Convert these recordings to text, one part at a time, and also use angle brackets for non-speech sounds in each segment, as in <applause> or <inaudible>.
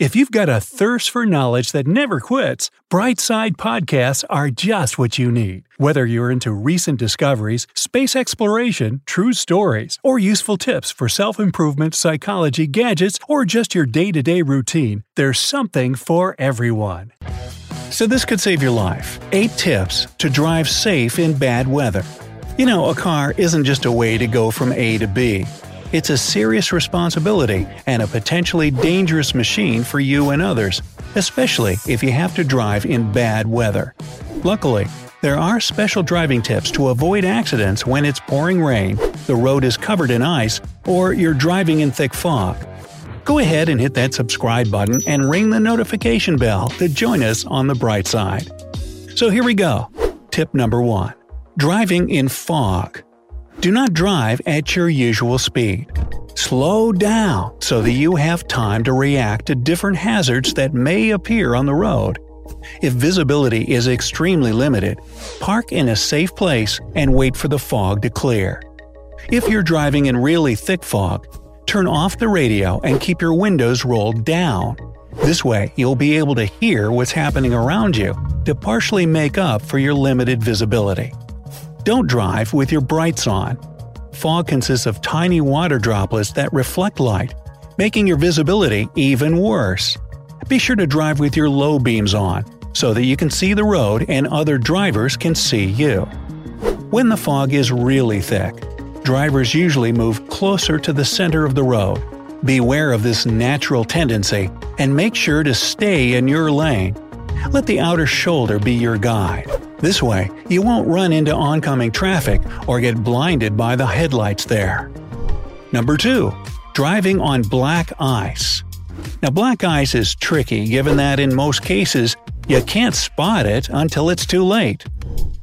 If you've got a thirst for knowledge that never quits, Brightside Podcasts are just what you need. Whether you're into recent discoveries, space exploration, true stories, or useful tips for self improvement, psychology, gadgets, or just your day to day routine, there's something for everyone. So, this could save your life 8 tips to drive safe in bad weather. You know, a car isn't just a way to go from A to B. It's a serious responsibility and a potentially dangerous machine for you and others, especially if you have to drive in bad weather. Luckily, there are special driving tips to avoid accidents when it's pouring rain, the road is covered in ice, or you're driving in thick fog. Go ahead and hit that subscribe button and ring the notification bell to join us on the bright side. So here we go. Tip number 1 Driving in fog. Do not drive at your usual speed. Slow down so that you have time to react to different hazards that may appear on the road. If visibility is extremely limited, park in a safe place and wait for the fog to clear. If you're driving in really thick fog, turn off the radio and keep your windows rolled down. This way, you'll be able to hear what's happening around you to partially make up for your limited visibility. Don't drive with your brights on. Fog consists of tiny water droplets that reflect light, making your visibility even worse. Be sure to drive with your low beams on, so that you can see the road and other drivers can see you. When the fog is really thick, drivers usually move closer to the center of the road. Beware of this natural tendency and make sure to stay in your lane. Let the outer shoulder be your guide. This way, you won't run into oncoming traffic or get blinded by the headlights there. Number 2. Driving on black ice. Now, black ice is tricky given that in most cases, you can't spot it until it's too late.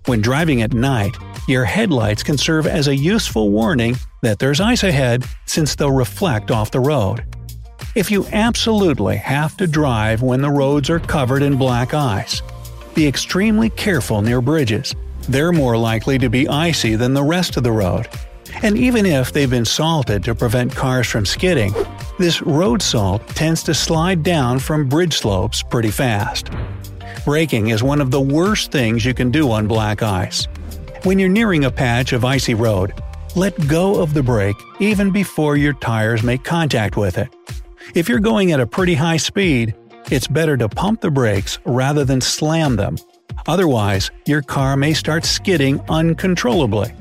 When driving at night, your headlights can serve as a useful warning that there's ice ahead since they'll reflect off the road. If you absolutely have to drive when the roads are covered in black ice, be extremely careful near bridges. They're more likely to be icy than the rest of the road. And even if they've been salted to prevent cars from skidding, this road salt tends to slide down from bridge slopes pretty fast. Braking is one of the worst things you can do on black ice. When you're nearing a patch of icy road, let go of the brake even before your tires make contact with it. If you're going at a pretty high speed, it's better to pump the brakes rather than slam them. Otherwise, your car may start skidding uncontrollably.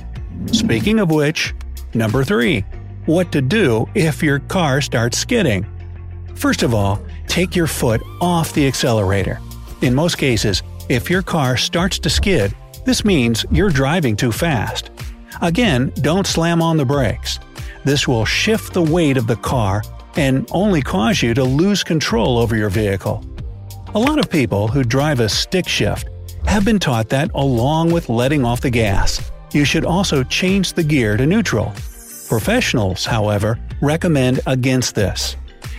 Speaking of which, number 3. What to do if your car starts skidding. First of all, take your foot off the accelerator. In most cases, if your car starts to skid, this means you're driving too fast. Again, don't slam on the brakes. This will shift the weight of the car and only cause you to lose control over your vehicle. A lot of people who drive a stick shift have been taught that along with letting off the gas, you should also change the gear to neutral. Professionals, however, recommend against this.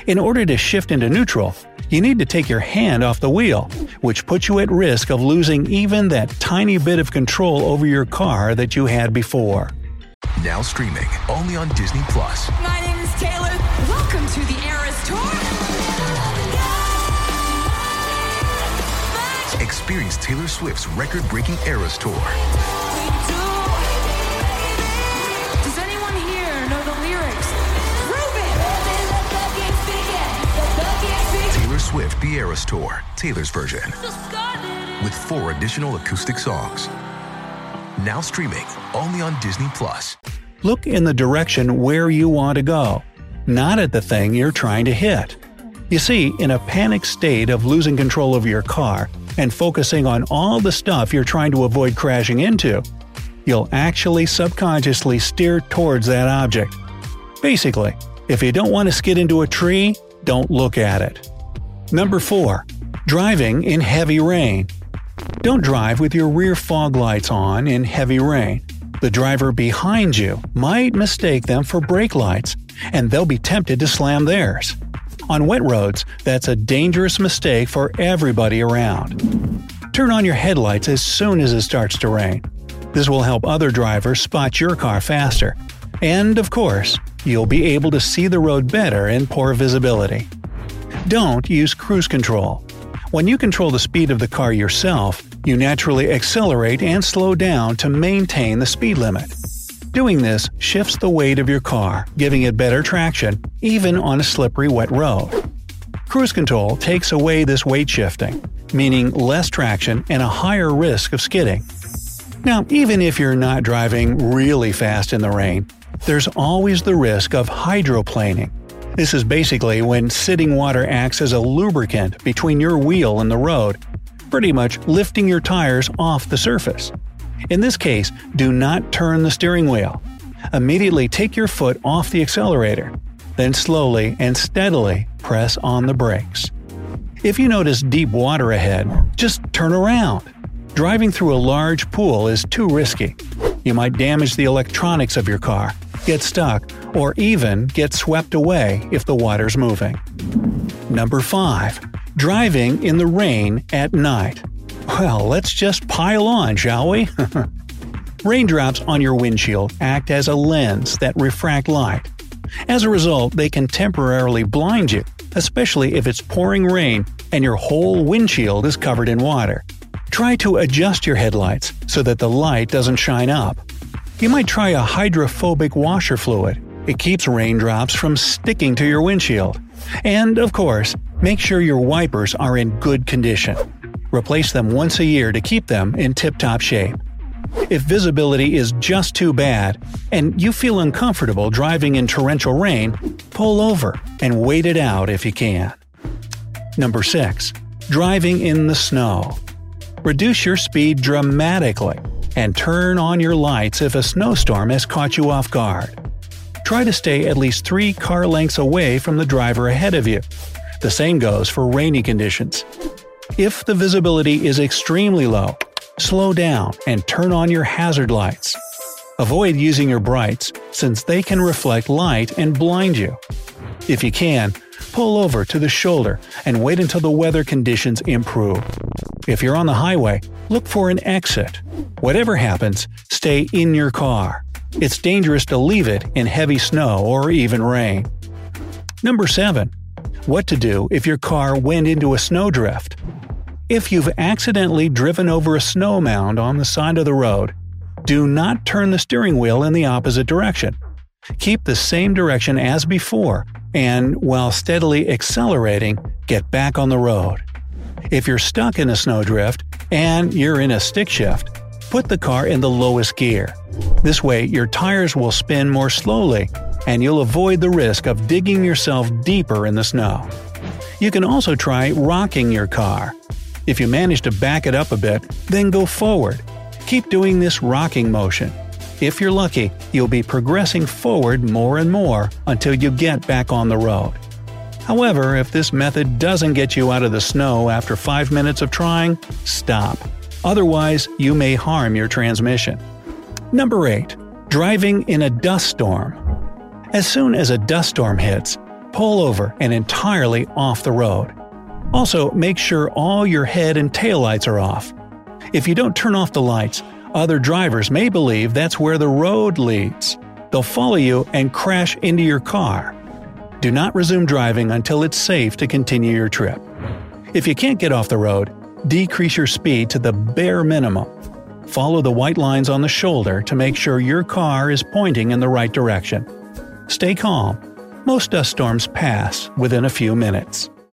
In order to shift into neutral, you need to take your hand off the wheel, which puts you at risk of losing even that tiny bit of control over your car that you had before. Now streaming only on Disney Plus. Taylor Swift's record-breaking Eras Tour. Does anyone here know the lyrics? Taylor Swift The Eras Tour, Taylor's version, with four additional acoustic songs. Now streaming only on Disney Plus. Look in the direction where you want to go, not at the thing you're trying to hit. You see, in a panic state of losing control of your car and focusing on all the stuff you're trying to avoid crashing into, you'll actually subconsciously steer towards that object. Basically, if you don't want to skid into a tree, don't look at it. Number 4. Driving in heavy rain. Don't drive with your rear fog lights on in heavy rain. The driver behind you might mistake them for brake lights, and they'll be tempted to slam theirs. On wet roads, that's a dangerous mistake for everybody around. Turn on your headlights as soon as it starts to rain. This will help other drivers spot your car faster. And, of course, you'll be able to see the road better in poor visibility. Don't use cruise control. When you control the speed of the car yourself, you naturally accelerate and slow down to maintain the speed limit. Doing this shifts the weight of your car, giving it better traction, even on a slippery wet road. Cruise control takes away this weight shifting, meaning less traction and a higher risk of skidding. Now, even if you're not driving really fast in the rain, there's always the risk of hydroplaning. This is basically when sitting water acts as a lubricant between your wheel and the road, pretty much lifting your tires off the surface. In this case, do not turn the steering wheel. Immediately take your foot off the accelerator, then slowly and steadily press on the brakes. If you notice deep water ahead, just turn around. Driving through a large pool is too risky. You might damage the electronics of your car, get stuck, or even get swept away if the water's moving. Number 5. Driving in the rain at night. Well, let's just pile on, shall we? <laughs> Raindrops on your windshield act as a lens that refract light. As a result, they can temporarily blind you, especially if it's pouring rain and your whole windshield is covered in water. Try to adjust your headlights so that the light doesn't shine up. You might try a hydrophobic washer fluid. It keeps raindrops from sticking to your windshield. And, of course, make sure your wipers are in good condition. Replace them once a year to keep them in tip top shape. If visibility is just too bad, and you feel uncomfortable driving in torrential rain, pull over and wait it out if you can. Number 6. Driving in the snow. Reduce your speed dramatically and turn on your lights if a snowstorm has caught you off guard. Try to stay at least three car lengths away from the driver ahead of you. The same goes for rainy conditions. If the visibility is extremely low, slow down and turn on your hazard lights. Avoid using your brights since they can reflect light and blind you. If you can, pull over to the shoulder and wait until the weather conditions improve. If you're on the highway, look for an exit. Whatever happens, stay in your car. It's dangerous to leave it in heavy snow or even rain. Number 7. What to do if your car went into a snowdrift. If you've accidentally driven over a snow mound on the side of the road, do not turn the steering wheel in the opposite direction. Keep the same direction as before, and while steadily accelerating, get back on the road. If you're stuck in a snowdrift and you're in a stick shift, put the car in the lowest gear. This way, your tires will spin more slowly, and you'll avoid the risk of digging yourself deeper in the snow. You can also try rocking your car. If you manage to back it up a bit, then go forward. Keep doing this rocking motion. If you're lucky, you'll be progressing forward more and more until you get back on the road. However, if this method doesn't get you out of the snow after 5 minutes of trying, stop. Otherwise, you may harm your transmission. Number 8. Driving in a dust storm. As soon as a dust storm hits, pull over and entirely off the road. Also, make sure all your head and tail lights are off. If you don't turn off the lights, other drivers may believe that's where the road leads. They'll follow you and crash into your car. Do not resume driving until it's safe to continue your trip. If you can't get off the road, decrease your speed to the bare minimum. Follow the white lines on the shoulder to make sure your car is pointing in the right direction. Stay calm. Most dust storms pass within a few minutes.